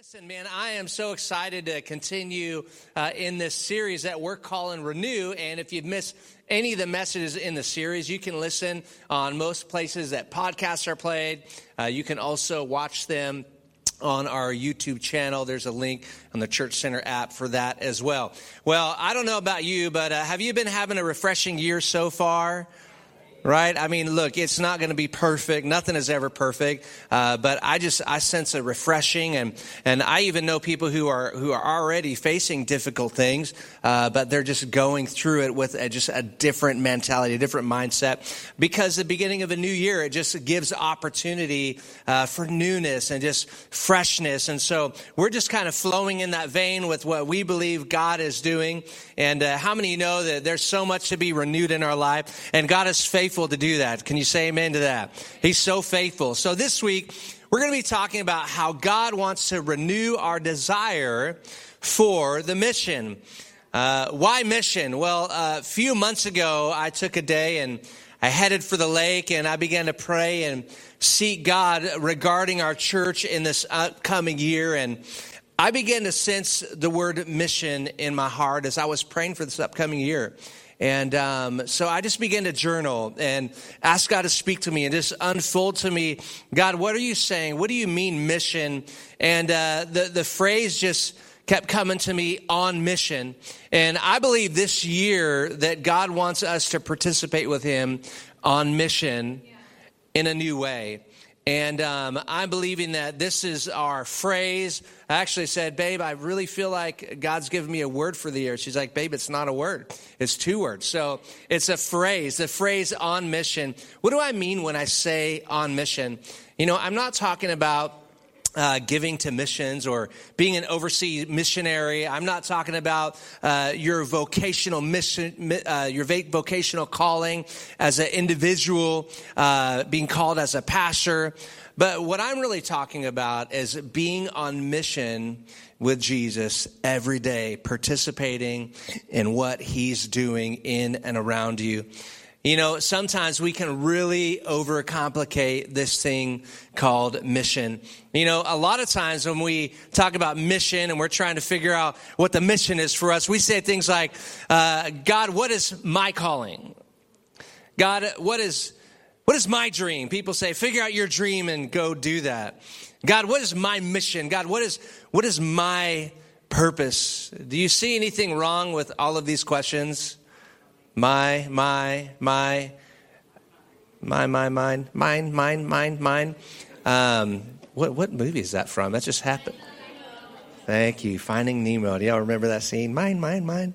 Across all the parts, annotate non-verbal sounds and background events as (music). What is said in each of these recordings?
Listen, man, I am so excited to continue uh, in this series that we're calling Renew. And if you've missed any of the messages in the series, you can listen on most places that podcasts are played. Uh, you can also watch them on our YouTube channel. There's a link on the Church Center app for that as well. Well, I don't know about you, but uh, have you been having a refreshing year so far? Right? I mean, look, it's not going to be perfect. Nothing is ever perfect. Uh, but I just, I sense a refreshing and, and I even know people who are, who are already facing difficult things, uh, but they're just going through it with a, just a different mentality, a different mindset. Because the beginning of a new year, it just gives opportunity, uh, for newness and just freshness. And so we're just kind of flowing in that vein with what we believe God is doing. And, uh, how many know that there's so much to be renewed in our life and God is faithful faithful to do that. Can you say amen to that? He's so faithful. So this week, we're going to be talking about how God wants to renew our desire for the mission. Uh, why mission? Well, a few months ago, I took a day and I headed for the lake and I began to pray and seek God regarding our church in this upcoming year. And I began to sense the word mission in my heart as I was praying for this upcoming year. And um, so I just began to journal and ask God to speak to me and just unfold to me, God, what are you saying? What do you mean mission? And uh, the the phrase just kept coming to me on mission. And I believe this year that God wants us to participate with Him on mission in a new way. And um, I'm believing that this is our phrase. I actually said, Babe, I really feel like God's given me a word for the year. She's like, Babe, it's not a word, it's two words. So it's a phrase, the phrase on mission. What do I mean when I say on mission? You know, I'm not talking about uh, giving to missions or being an overseas missionary. I'm not talking about uh, your vocational mission, uh, your vocational calling as an individual, uh, being called as a pastor. But what I'm really talking about is being on mission with Jesus every day, participating in what he's doing in and around you. You know, sometimes we can really overcomplicate this thing called mission. You know, a lot of times when we talk about mission and we're trying to figure out what the mission is for us, we say things like, uh, God, what is my calling? God, what is, what is my dream? People say, figure out your dream and go do that. God, what is my mission? God, what is, what is my purpose? Do you see anything wrong with all of these questions? My, my, my, my, my, mine, mine, mine, mine, mine. Um, what, what movie is that from? That just happened. Thank you. Finding Nemo. Do y'all remember that scene? Mine, mine, mine.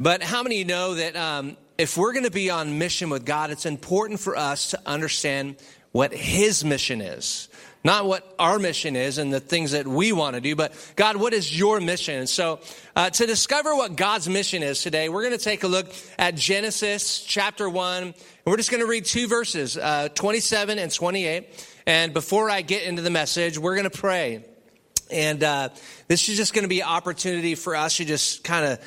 But how many know that um, if we're going to be on mission with God, it's important for us to understand what His mission is. Not what our mission is and the things that we want to do, but God, what is your mission? And so, uh, to discover what God's mission is today, we're going to take a look at Genesis chapter 1. And we're just going to read two verses, uh, 27 and 28. And before I get into the message, we're going to pray. And uh, this is just going to be an opportunity for us to just kind of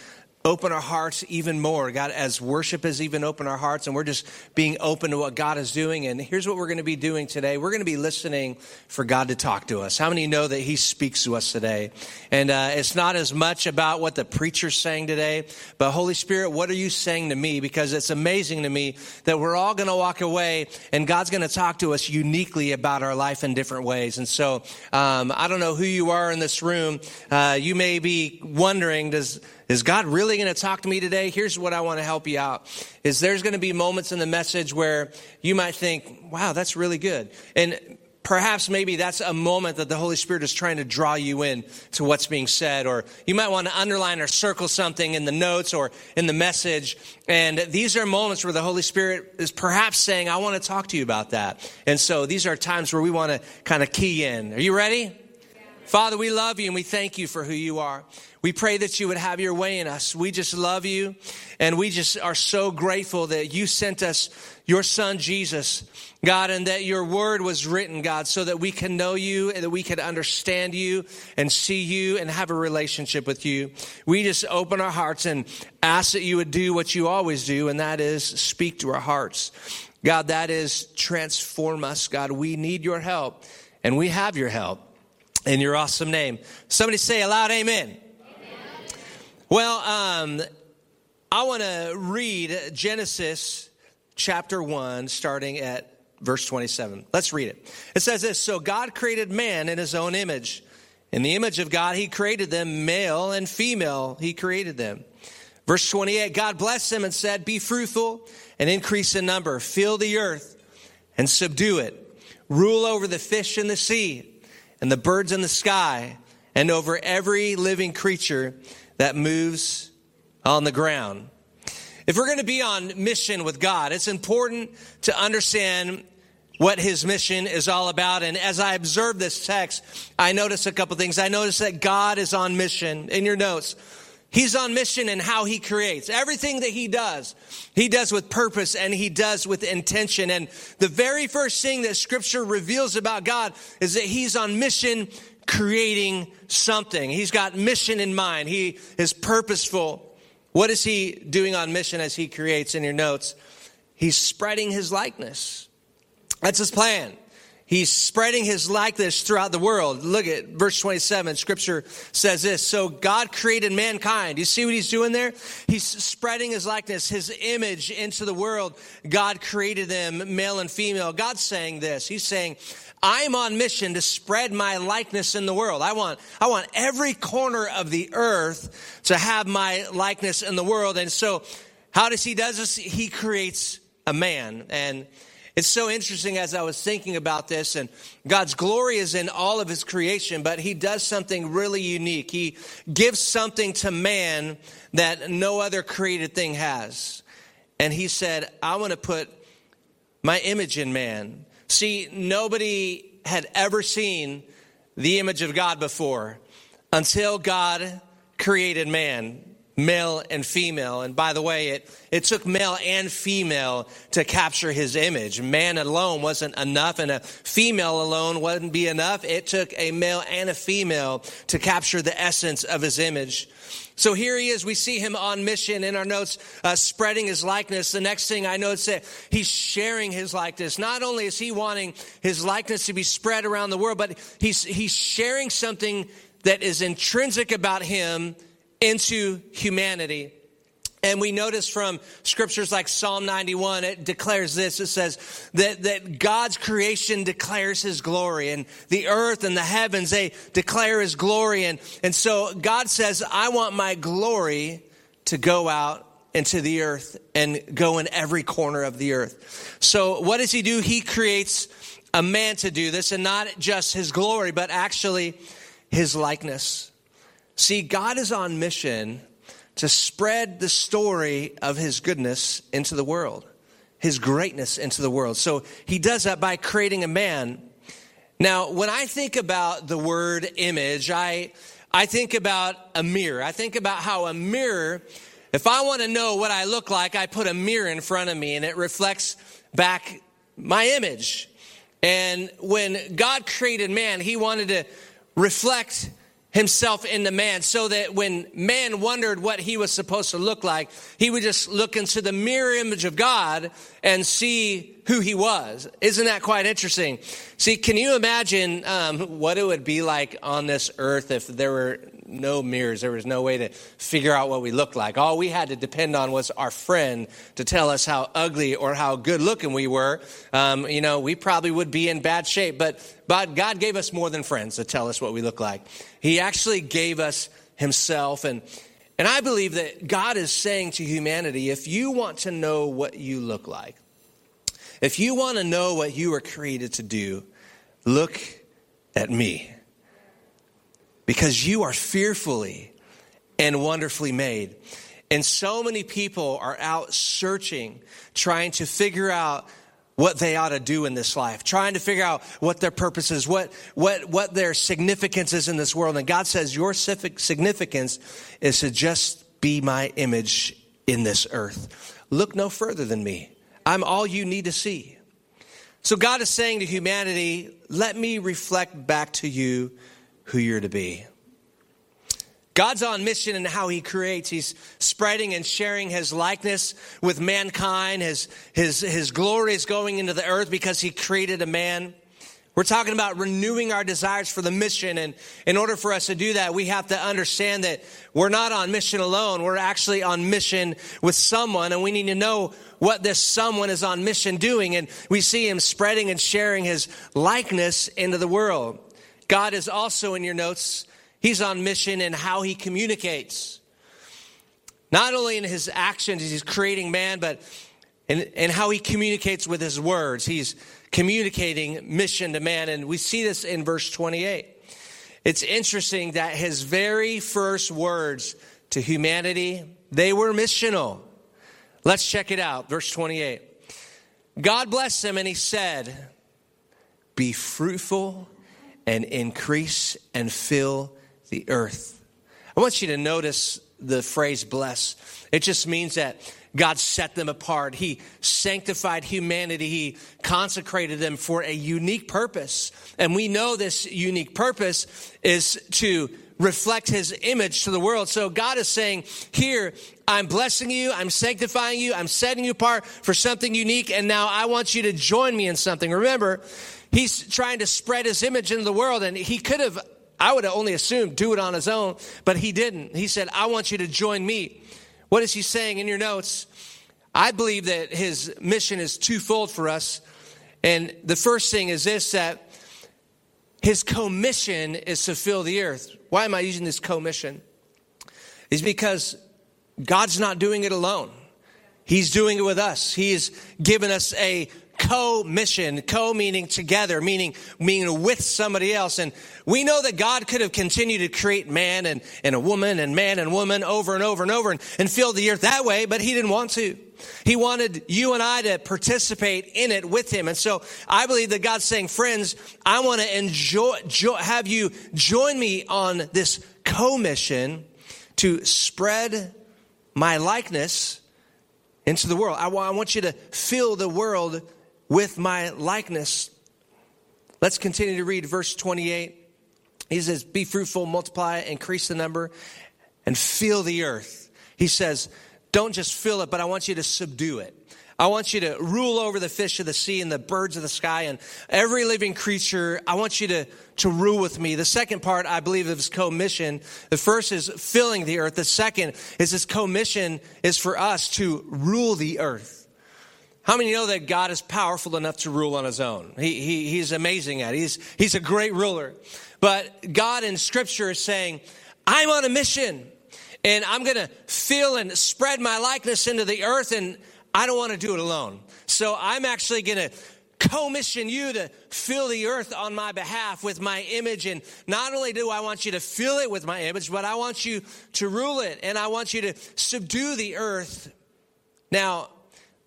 open our hearts even more. God, as worship has even opened our hearts and we're just being open to what God is doing. And here's what we're going to be doing today. We're going to be listening for God to talk to us. How many know that He speaks to us today? And uh, it's not as much about what the preacher's saying today, but Holy Spirit, what are you saying to me? Because it's amazing to me that we're all going to walk away and God's going to talk to us uniquely about our life in different ways. And so um, I don't know who you are in this room. Uh, you may be wondering, does is God really going to talk to me today? Here's what I want to help you out. Is there's going to be moments in the message where you might think, wow, that's really good. And perhaps maybe that's a moment that the Holy Spirit is trying to draw you in to what's being said. Or you might want to underline or circle something in the notes or in the message. And these are moments where the Holy Spirit is perhaps saying, I want to talk to you about that. And so these are times where we want to kind of key in. Are you ready? Father, we love you and we thank you for who you are. We pray that you would have your way in us. We just love you and we just are so grateful that you sent us your son Jesus, God, and that your word was written, God, so that we can know you and that we can understand you and see you and have a relationship with you. We just open our hearts and ask that you would do what you always do, and that is speak to our hearts. God, that is transform us. God, we need your help and we have your help. In your awesome name. Somebody say aloud, amen. amen. Well, um, I want to read Genesis chapter 1, starting at verse 27. Let's read it. It says this So God created man in his own image. In the image of God, he created them, male and female, he created them. Verse 28 God blessed them and said, Be fruitful and increase in number, fill the earth and subdue it, rule over the fish in the sea and the birds in the sky, and over every living creature that moves on the ground. If we're going to be on mission with God, it's important to understand what his mission is all about. And as I observe this text, I notice a couple things. I notice that God is on mission in your notes. He's on mission in how he creates. Everything that he does, he does with purpose and he does with intention. And the very first thing that scripture reveals about God is that he's on mission creating something. He's got mission in mind. He is purposeful. What is he doing on mission as he creates in your notes? He's spreading his likeness. That's his plan. He's spreading his likeness throughout the world. Look at verse 27. Scripture says this. So God created mankind. You see what he's doing there? He's spreading his likeness, his image into the world. God created them, male and female. God's saying this. He's saying, I'm on mission to spread my likeness in the world. I want, I want every corner of the earth to have my likeness in the world. And so how does he does this? He creates a man and it's so interesting as I was thinking about this, and God's glory is in all of his creation, but he does something really unique. He gives something to man that no other created thing has. And he said, I want to put my image in man. See, nobody had ever seen the image of God before until God created man male and female. And by the way, it, it took male and female to capture his image. Man alone wasn't enough, and a female alone wouldn't be enough. It took a male and a female to capture the essence of his image. So here he is. We see him on mission in our notes, uh, spreading his likeness. The next thing I notice that he's sharing his likeness. Not only is he wanting his likeness to be spread around the world, but he's, he's sharing something that is intrinsic about him into humanity. And we notice from scriptures like Psalm 91, it declares this. It says that, that God's creation declares his glory and the earth and the heavens, they declare his glory. And, and so God says, I want my glory to go out into the earth and go in every corner of the earth. So what does he do? He creates a man to do this and not just his glory, but actually his likeness. See, God is on mission to spread the story of his goodness into the world, his greatness into the world. So he does that by creating a man. Now, when I think about the word image, I, I think about a mirror. I think about how a mirror, if I want to know what I look like, I put a mirror in front of me and it reflects back my image. And when God created man, he wanted to reflect himself into man so that when man wondered what he was supposed to look like, he would just look into the mirror image of God and see who he was. Isn't that quite interesting? See, can you imagine um, what it would be like on this earth if there were no mirrors. There was no way to figure out what we looked like. All we had to depend on was our friend to tell us how ugly or how good looking we were. Um, you know, we probably would be in bad shape. But, but God gave us more than friends to tell us what we look like. He actually gave us Himself. And, and I believe that God is saying to humanity if you want to know what you look like, if you want to know what you were created to do, look at me because you are fearfully and wonderfully made. And so many people are out searching, trying to figure out what they ought to do in this life, trying to figure out what their purpose is, what, what, what their significance is in this world. And God says, Your significance is to just be my image in this earth. Look no further than me. I'm all you need to see. So God is saying to humanity, let me reflect back to you who you're to be. God's on mission in how he creates. He's spreading and sharing his likeness with mankind. His, his, his glory is going into the earth because he created a man. We're talking about renewing our desires for the mission. And in order for us to do that, we have to understand that we're not on mission alone. We're actually on mission with someone, and we need to know what this someone is on mission doing. And we see him spreading and sharing his likeness into the world. God is also in your notes, he's on mission in how he communicates. Not only in his actions, he's creating man, but in, in how he communicates with his words. He's communicating mission to man. And we see this in verse 28. It's interesting that his very first words to humanity, they were missional. Let's check it out. Verse 28. God blessed him and he said, Be fruitful and increase and fill the earth. I want you to notice the phrase bless. It just means that God set them apart. He sanctified humanity. He consecrated them for a unique purpose. And we know this unique purpose is to reflect his image to the world. So God is saying, here, I'm blessing you, I'm sanctifying you, I'm setting you apart for something unique, and now I want you to join me in something. Remember, he's trying to spread his image into the world, and he could have, I would have only assumed, do it on his own, but he didn't. He said, I want you to join me. What is he saying in your notes? I believe that his mission is twofold for us. And the first thing is this that his commission is to fill the earth. Why am I using this commission? Is because God's not doing it alone. He's doing it with us. He He's given us a co-mission, co meaning together, meaning meaning with somebody else. And we know that God could have continued to create man and, and a woman and man and woman over and over and over and, and fill the earth that way, but he didn't want to. He wanted you and I to participate in it with him. And so I believe that God's saying, friends, I want to enjoy, have you join me on this co-mission to spread my likeness into the world. I want you to fill the world with my likeness. Let's continue to read verse 28. He says, Be fruitful, multiply, increase the number, and fill the earth. He says, Don't just fill it, but I want you to subdue it. I want you to rule over the fish of the sea and the birds of the sky and every living creature. I want you to, to rule with me. The second part, I believe, of his commission. The first is filling the earth. The second is his commission is for us to rule the earth. How many know that God is powerful enough to rule on his own? He, he, he's amazing at it. He's, he's a great ruler. But God in scripture is saying, I'm on a mission and I'm going to fill and spread my likeness into the earth and I don't want to do it alone. So I'm actually going to commission you to fill the earth on my behalf with my image. And not only do I want you to fill it with my image, but I want you to rule it and I want you to subdue the earth. Now,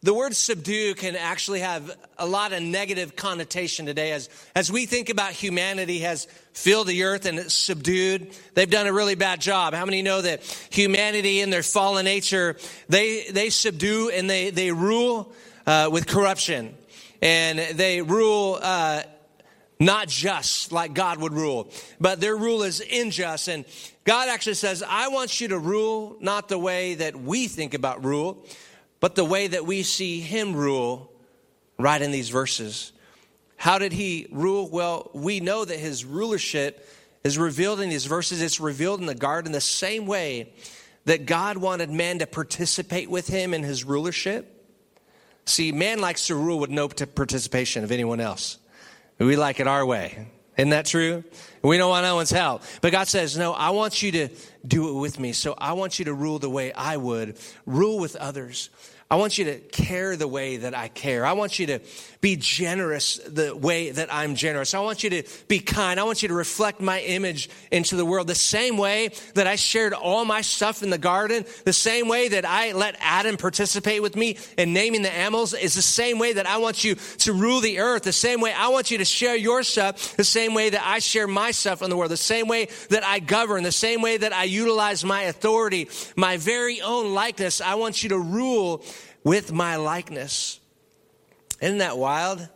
the word subdue can actually have a lot of negative connotation today as, as we think about humanity has filled the earth and it's subdued. They've done a really bad job. How many know that humanity in their fallen nature, they, they subdue and they, they rule uh, with corruption and they rule uh, not just like God would rule, but their rule is unjust. And God actually says, I want you to rule not the way that we think about rule, but the way that we see him rule right in these verses. How did he rule? Well, we know that his rulership is revealed in these verses. It's revealed in the garden the same way that God wanted man to participate with him in his rulership. See, man likes to rule with no participation of anyone else. We like it our way. Isn't that true? We don't want no one's help. But God says, No, I want you to do it with me. So I want you to rule the way I would, rule with others. I want you to care the way that I care. I want you to be generous the way that I'm generous. I want you to be kind. I want you to reflect my image into the world the same way that I shared all my stuff in the garden, the same way that I let Adam participate with me in naming the animals is the same way that I want you to rule the earth, the same way I want you to share your stuff, the same way that I share my stuff in the world, the same way that I govern, the same way that I utilize my authority, my very own likeness. I want you to rule with my likeness. Isn't that wild?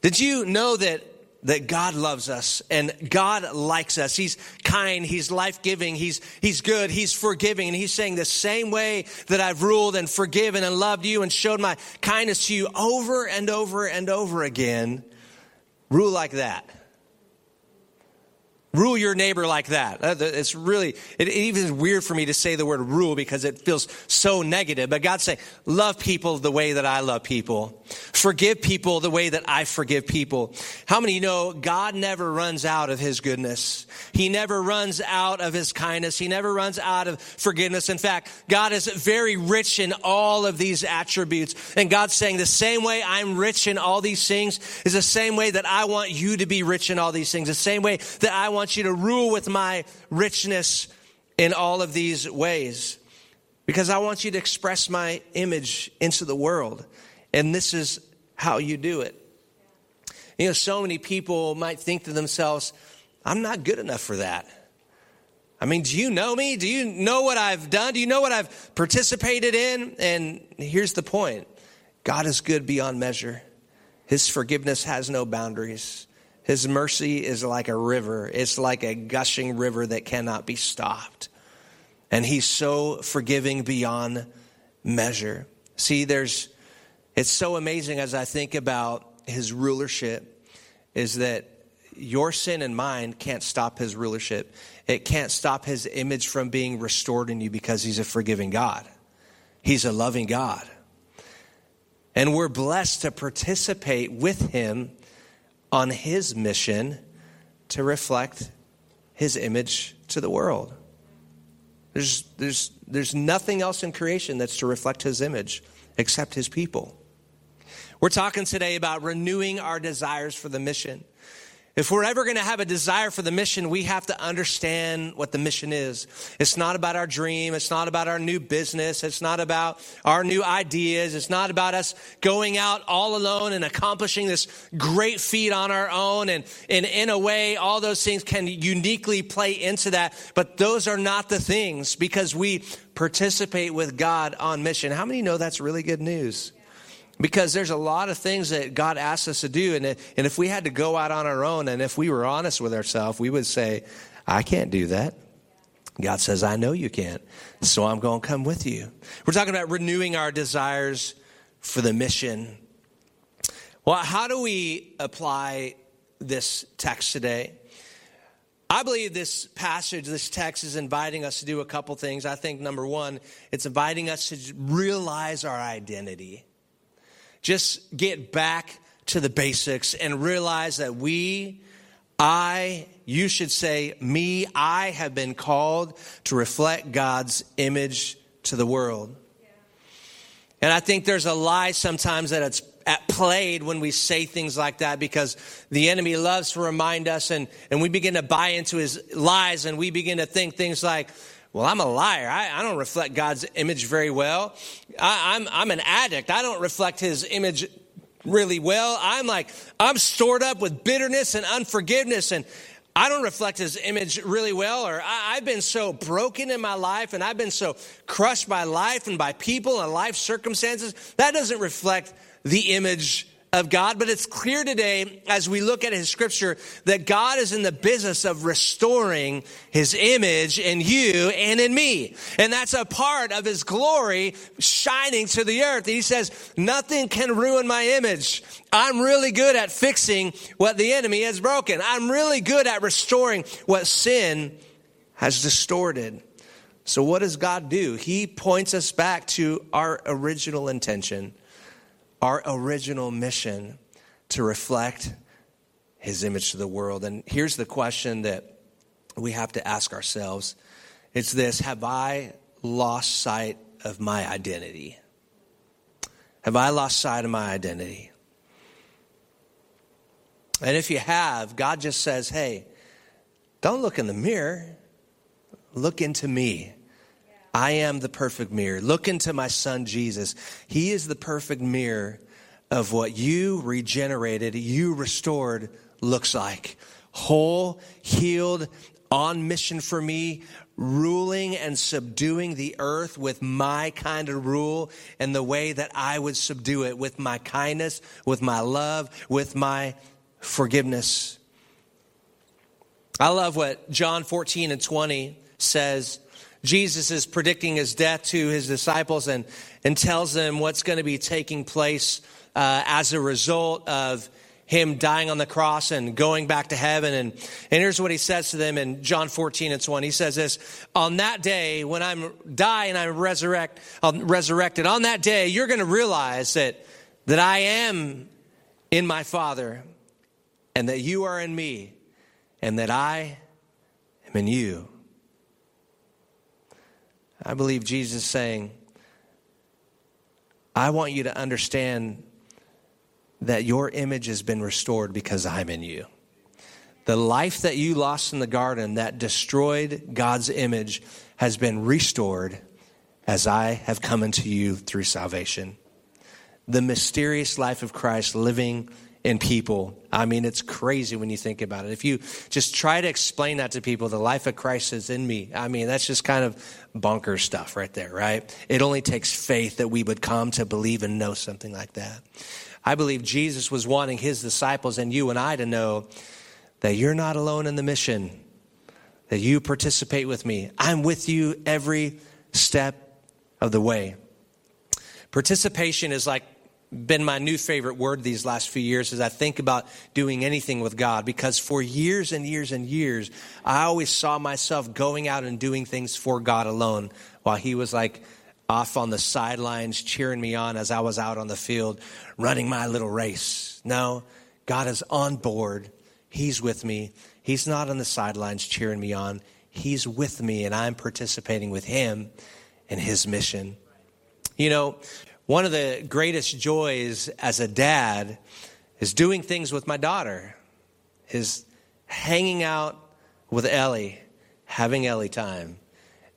Did you know that that God loves us and God likes us. He's kind, He's life giving, He's, He's good, He's forgiving. And He's saying the same way that I've ruled and forgiven and loved you and showed my kindness to you over and over and over again, rule like that. Rule your neighbor like that. It's really, it even is weird for me to say the word rule because it feels so negative. But God's saying, love people the way that I love people. Forgive people the way that I forgive people. How many know God never runs out of his goodness? He never runs out of his kindness. He never runs out of forgiveness. In fact, God is very rich in all of these attributes. And God's saying the same way I'm rich in all these things is the same way that I want you to be rich in all these things. The same way that I want want you to rule with my richness in all of these ways because I want you to express my image into the world. And this is how you do it. You know, so many people might think to themselves, I'm not good enough for that. I mean, do you know me? Do you know what I've done? Do you know what I've participated in? And here's the point God is good beyond measure, His forgiveness has no boundaries. His mercy is like a river, it's like a gushing river that cannot be stopped. And He's so forgiving beyond measure. See, there's, it's so amazing as I think about His rulership, is that your sin and mine can't stop His rulership. It can't stop His image from being restored in you because He's a forgiving God, He's a loving God. And we're blessed to participate with Him on his mission to reflect his image to the world. There's, there's, there's nothing else in creation that's to reflect his image except his people. We're talking today about renewing our desires for the mission. If we're ever going to have a desire for the mission, we have to understand what the mission is. It's not about our dream. It's not about our new business. It's not about our new ideas. It's not about us going out all alone and accomplishing this great feat on our own. And, and in a way, all those things can uniquely play into that. But those are not the things because we participate with God on mission. How many know that's really good news? Because there's a lot of things that God asks us to do. And, and if we had to go out on our own, and if we were honest with ourselves, we would say, I can't do that. God says, I know you can't. So I'm going to come with you. We're talking about renewing our desires for the mission. Well, how do we apply this text today? I believe this passage, this text is inviting us to do a couple things. I think number one, it's inviting us to realize our identity just get back to the basics and realize that we, I, you should say, me, I have been called to reflect God's image to the world. And I think there's a lie sometimes that it's at played when we say things like that because the enemy loves to remind us and, and we begin to buy into his lies and we begin to think things like, well, I'm a liar. I, I don't reflect God's image very well. I, I'm, I'm an addict. I don't reflect his image really well. I'm like, I'm stored up with bitterness and unforgiveness and I don't reflect his image really well, or I, have been so broken in my life and I've been so crushed by life and by people and life circumstances. That doesn't reflect the image of God, but it's clear today as we look at his scripture that God is in the business of restoring his image in you and in me. And that's a part of his glory shining to the earth. He says, nothing can ruin my image. I'm really good at fixing what the enemy has broken. I'm really good at restoring what sin has distorted. So what does God do? He points us back to our original intention our original mission to reflect his image to the world. And here's the question that we have to ask ourselves it's this Have I lost sight of my identity? Have I lost sight of my identity? And if you have, God just says, hey, don't look in the mirror, look into me. I am the perfect mirror. Look into my son Jesus. He is the perfect mirror of what you regenerated, you restored looks like. Whole, healed, on mission for me, ruling and subduing the earth with my kind of rule and the way that I would subdue it with my kindness, with my love, with my forgiveness. I love what John 14 and 20 says Jesus is predicting his death to his disciples and, and tells them what's going to be taking place uh, as a result of him dying on the cross and going back to heaven. And, and here's what he says to them in John 14 and 1. He says this, on that day when I'm die and I'm resurrect, I'm resurrected, on that day, you're going to realize that, that I am in my Father and that you are in me and that I am in you. I believe Jesus is saying, I want you to understand that your image has been restored because I'm in you. The life that you lost in the garden that destroyed God's image has been restored as I have come into you through salvation. The mysterious life of Christ living in people. I mean, it's crazy when you think about it. If you just try to explain that to people, the life of Christ is in me. I mean, that's just kind of bunker stuff right there, right? It only takes faith that we would come to believe and know something like that. I believe Jesus was wanting his disciples and you and I to know that you're not alone in the mission, that you participate with me. I'm with you every step of the way. Participation is like been my new favorite word these last few years as I think about doing anything with God because for years and years and years, I always saw myself going out and doing things for God alone while He was like off on the sidelines cheering me on as I was out on the field running my little race. No, God is on board. He's with me. He's not on the sidelines cheering me on. He's with me, and I'm participating with Him in His mission. You know, one of the greatest joys as a dad is doing things with my daughter, is hanging out with Ellie, having Ellie time.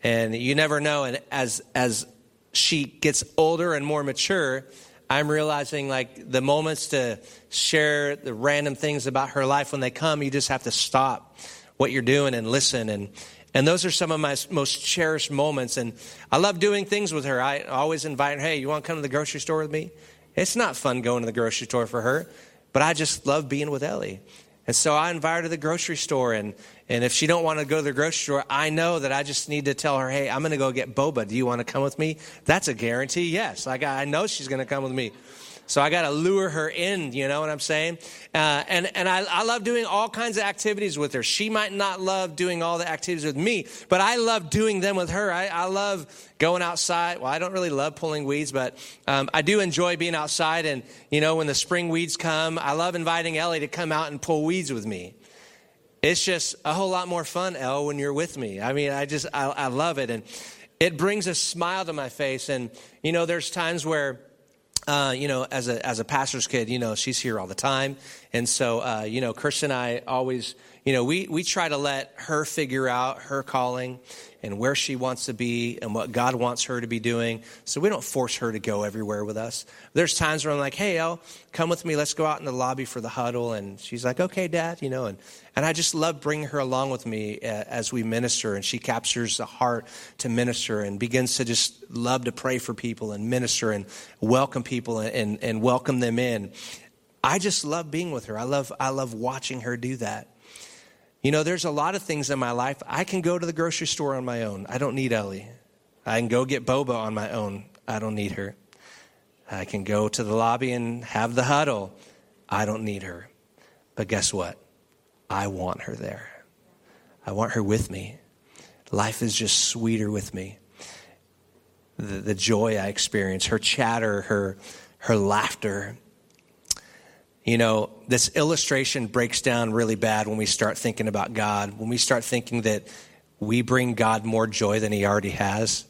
And you never know. And as, as she gets older and more mature, I'm realizing like the moments to share the random things about her life when they come, you just have to stop what you're doing and listen. And, and those are some of my most cherished moments. And I love doing things with her. I always invite her, hey, you want to come to the grocery store with me? It's not fun going to the grocery store for her, but I just love being with Ellie. And so I invite her to the grocery store. And, and if she don't want to go to the grocery store, I know that I just need to tell her, hey, I'm going to go get boba. Do you want to come with me? That's a guarantee, yes. Like, I know she's going to come with me. So I got to lure her in, you know what I'm saying? Uh, and and I, I love doing all kinds of activities with her. She might not love doing all the activities with me, but I love doing them with her. I, I love going outside. Well, I don't really love pulling weeds, but um, I do enjoy being outside. And, you know, when the spring weeds come, I love inviting Ellie to come out and pull weeds with me. It's just a whole lot more fun, Elle, when you're with me. I mean, I just, I, I love it. And it brings a smile to my face. And, you know, there's times where, uh, you know, as a as a pastor's kid, you know, she's here all the time, and so uh, you know, Kirsten and I always, you know, we we try to let her figure out her calling and where she wants to be and what God wants her to be doing. So we don't force her to go everywhere with us. There's times where I'm like, "Hey, Elle, come with me. Let's go out in the lobby for the huddle," and she's like, "Okay, Dad," you know, and and I just love bringing her along with me as we minister, and she captures the heart to minister and begins to just love to pray for people and minister and welcome people and, and, and welcome them in. I just love being with her. I love, I love watching her do that. You know, there's a lot of things in my life. I can go to the grocery store on my own. I don't need Ellie. I can go get boba on my own. I don't need her. I can go to the lobby and have the huddle. I don't need her. But guess what? I want her there. I want her with me. Life is just sweeter with me. The, the joy I experience, her chatter, her, her laughter. You know, this illustration breaks down really bad when we start thinking about God, when we start thinking that we bring God more joy than he already has.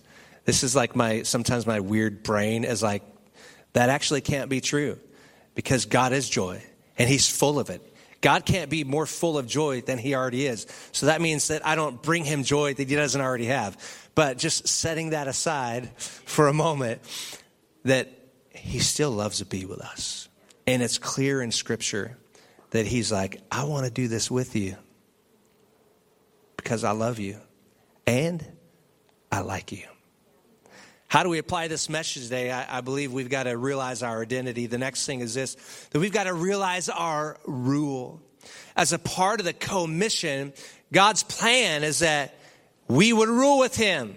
This is like my, sometimes my weird brain is like, that actually can't be true because God is joy and he's full of it. God can't be more full of joy than he already is. So that means that I don't bring him joy that he doesn't already have. But just setting that aside for a moment, that he still loves to be with us. And it's clear in scripture that he's like, I want to do this with you because I love you and I like you. How do we apply this message today? I, I, believe we've got to realize our identity. The next thing is this that we've got to realize our rule. As a part of the commission, God's plan is that we would rule with Him.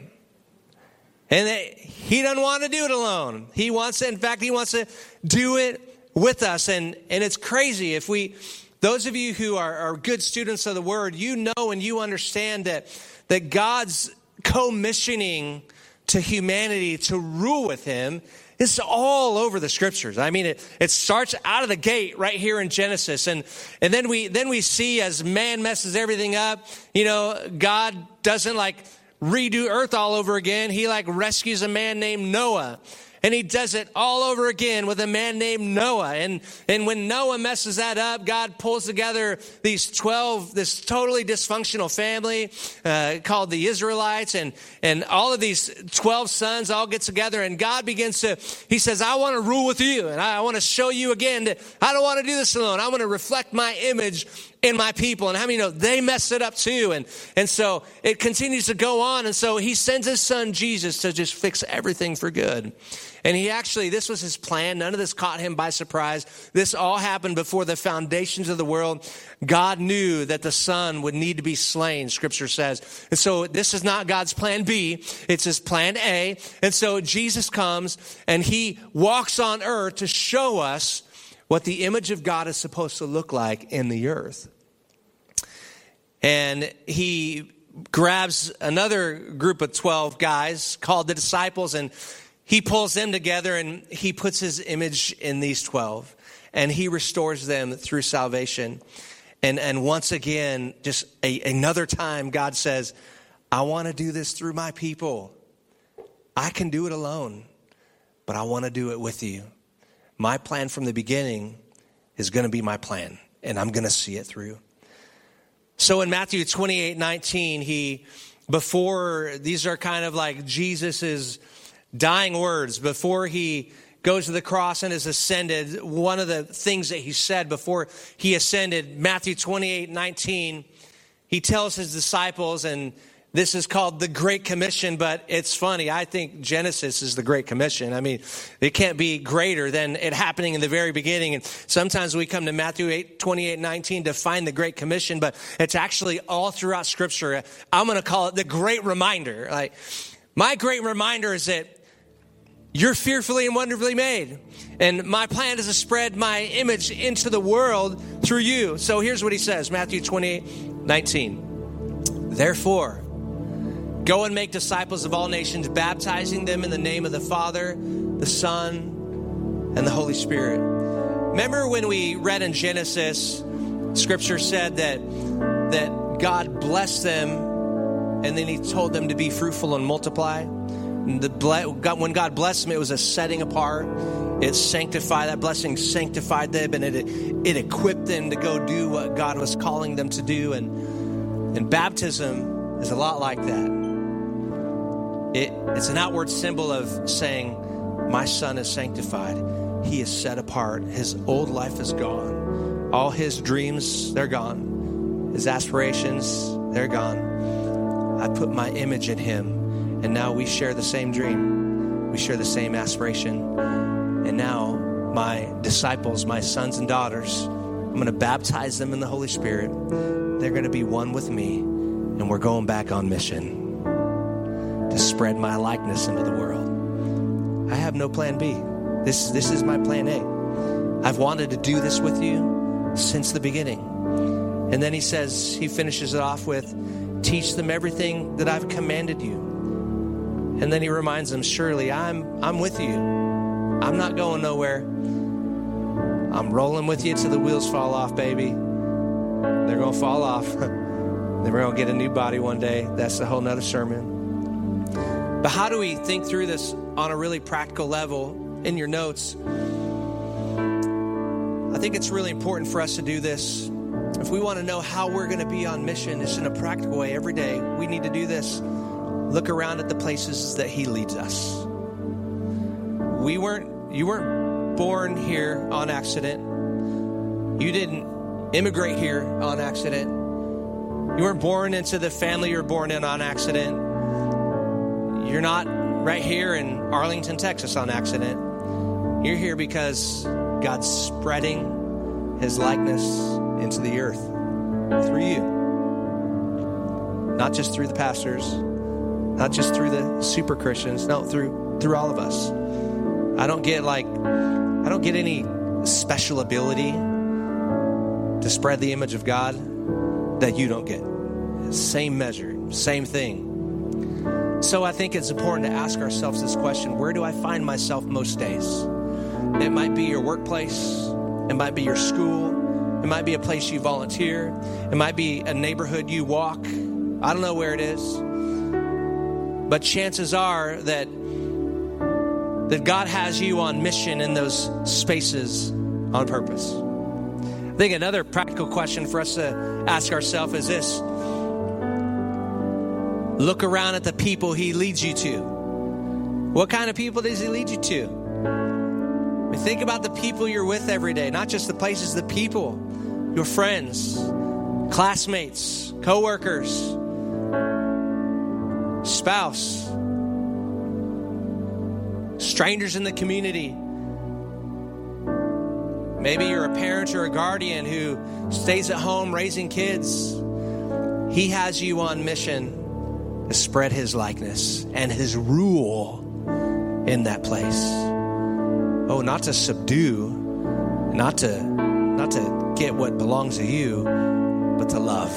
And that He doesn't want to do it alone. He wants to, in fact, He wants to do it with us. And, and it's crazy. If we, those of you who are, are good students of the word, you know and you understand that, that God's commissioning to humanity to rule with him is all over the scriptures. I mean, it, it starts out of the gate right here in Genesis. And, and then we, then we see as man messes everything up, you know, God doesn't like redo earth all over again. He like rescues a man named Noah. And he does it all over again with a man named Noah. And, and when Noah messes that up, God pulls together these 12, this totally dysfunctional family uh, called the Israelites. And, and all of these 12 sons all get together. And God begins to, he says, I want to rule with you. And I, I want to show you again that I don't want to do this alone. I want to reflect my image in my people. And how many know they mess it up too? And, and so it continues to go on. And so he sends his son Jesus to just fix everything for good. And he actually, this was his plan. None of this caught him by surprise. This all happened before the foundations of the world. God knew that the son would need to be slain, scripture says. And so this is not God's plan B, it's his plan A. And so Jesus comes and he walks on earth to show us what the image of God is supposed to look like in the earth. And he grabs another group of 12 guys called the disciples and he pulls them together and he puts his image in these 12 and he restores them through salvation. And, and once again, just a, another time, God says, I want to do this through my people. I can do it alone, but I want to do it with you. My plan from the beginning is going to be my plan, and I'm going to see it through. So in Matthew 28 19, he, before, these are kind of like Jesus's dying words before he goes to the cross and is ascended. One of the things that he said before he ascended, Matthew 28 19, he tells his disciples, and this is called the Great Commission, but it's funny. I think Genesis is the Great Commission. I mean, it can't be greater than it happening in the very beginning. And sometimes we come to Matthew 8, 28, 19 to find the Great Commission, but it's actually all throughout Scripture. I'm going to call it the Great Reminder. Like, my great reminder is that you're fearfully and wonderfully made. And my plan is to spread my image into the world through you. So here's what he says Matthew 28 19. Therefore, go and make disciples of all nations, baptizing them in the name of the Father, the Son, and the Holy Spirit. Remember when we read in Genesis, scripture said that, that God blessed them and then he told them to be fruitful and multiply? The, when God blessed them, it was a setting apart. It sanctified, that blessing sanctified them and it, it equipped them to go do what God was calling them to do. And, and baptism is a lot like that. It, it's an outward symbol of saying, My son is sanctified. He is set apart. His old life is gone. All his dreams, they're gone. His aspirations, they're gone. I put my image in him and now we share the same dream. We share the same aspiration. And now my disciples, my sons and daughters, I'm going to baptize them in the Holy Spirit. They're going to be one with me. And we're going back on mission to spread my likeness into the world. I have no plan B. This, this is my plan A. I've wanted to do this with you since the beginning. And then he says, he finishes it off with, teach them everything that I've commanded you. And then he reminds them, Surely I'm, I'm with you. I'm not going nowhere. I'm rolling with you till the wheels fall off, baby. They're going to fall off. (laughs) then we're going to get a new body one day. That's a whole nother sermon. But how do we think through this on a really practical level in your notes? I think it's really important for us to do this. If we want to know how we're going to be on mission, it's in a practical way every day. We need to do this look around at the places that he leads us. We weren't, you weren't born here on accident. You didn't immigrate here on accident. You weren't born into the family you're born in on accident. You're not right here in Arlington, Texas on accident. You're here because God's spreading his likeness into the earth through you. Not just through the pastors, not just through the super Christians, no, through through all of us. I don't get like I don't get any special ability to spread the image of God that you don't get. Same measure, same thing. So I think it's important to ask ourselves this question where do I find myself most days? It might be your workplace, it might be your school, it might be a place you volunteer, it might be a neighborhood you walk. I don't know where it is. But chances are that that God has you on mission in those spaces on purpose. I think another practical question for us to ask ourselves is this Look around at the people he leads you to. What kind of people does he lead you to? think about the people you're with every day, not just the places, the people, your friends, classmates, coworkers, spouse, strangers in the community. Maybe you're a parent or a guardian who stays at home raising kids. He has you on mission to spread his likeness and his rule in that place. Oh, not to subdue, not to not to get what belongs to you, but to love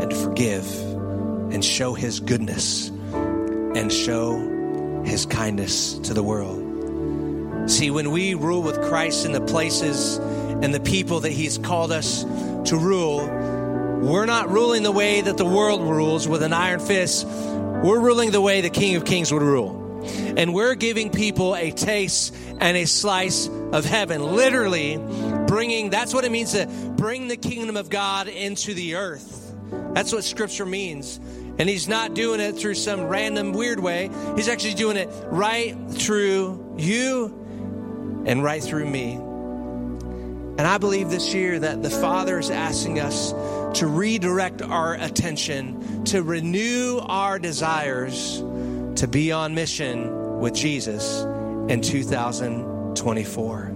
and to forgive and show his goodness and show his kindness to the world. See, when we rule with Christ in the places and the people that he's called us to rule, we're not ruling the way that the world rules with an iron fist. We're ruling the way the King of Kings would rule. And we're giving people a taste and a slice of heaven. Literally bringing, that's what it means to bring the kingdom of God into the earth. That's what scripture means. And he's not doing it through some random weird way. He's actually doing it right through you and right through me. And I believe this year that the Father is asking us to redirect our attention, to renew our desires to be on mission with Jesus in 2024.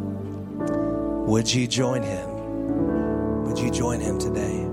Would you join him? Would you join him today?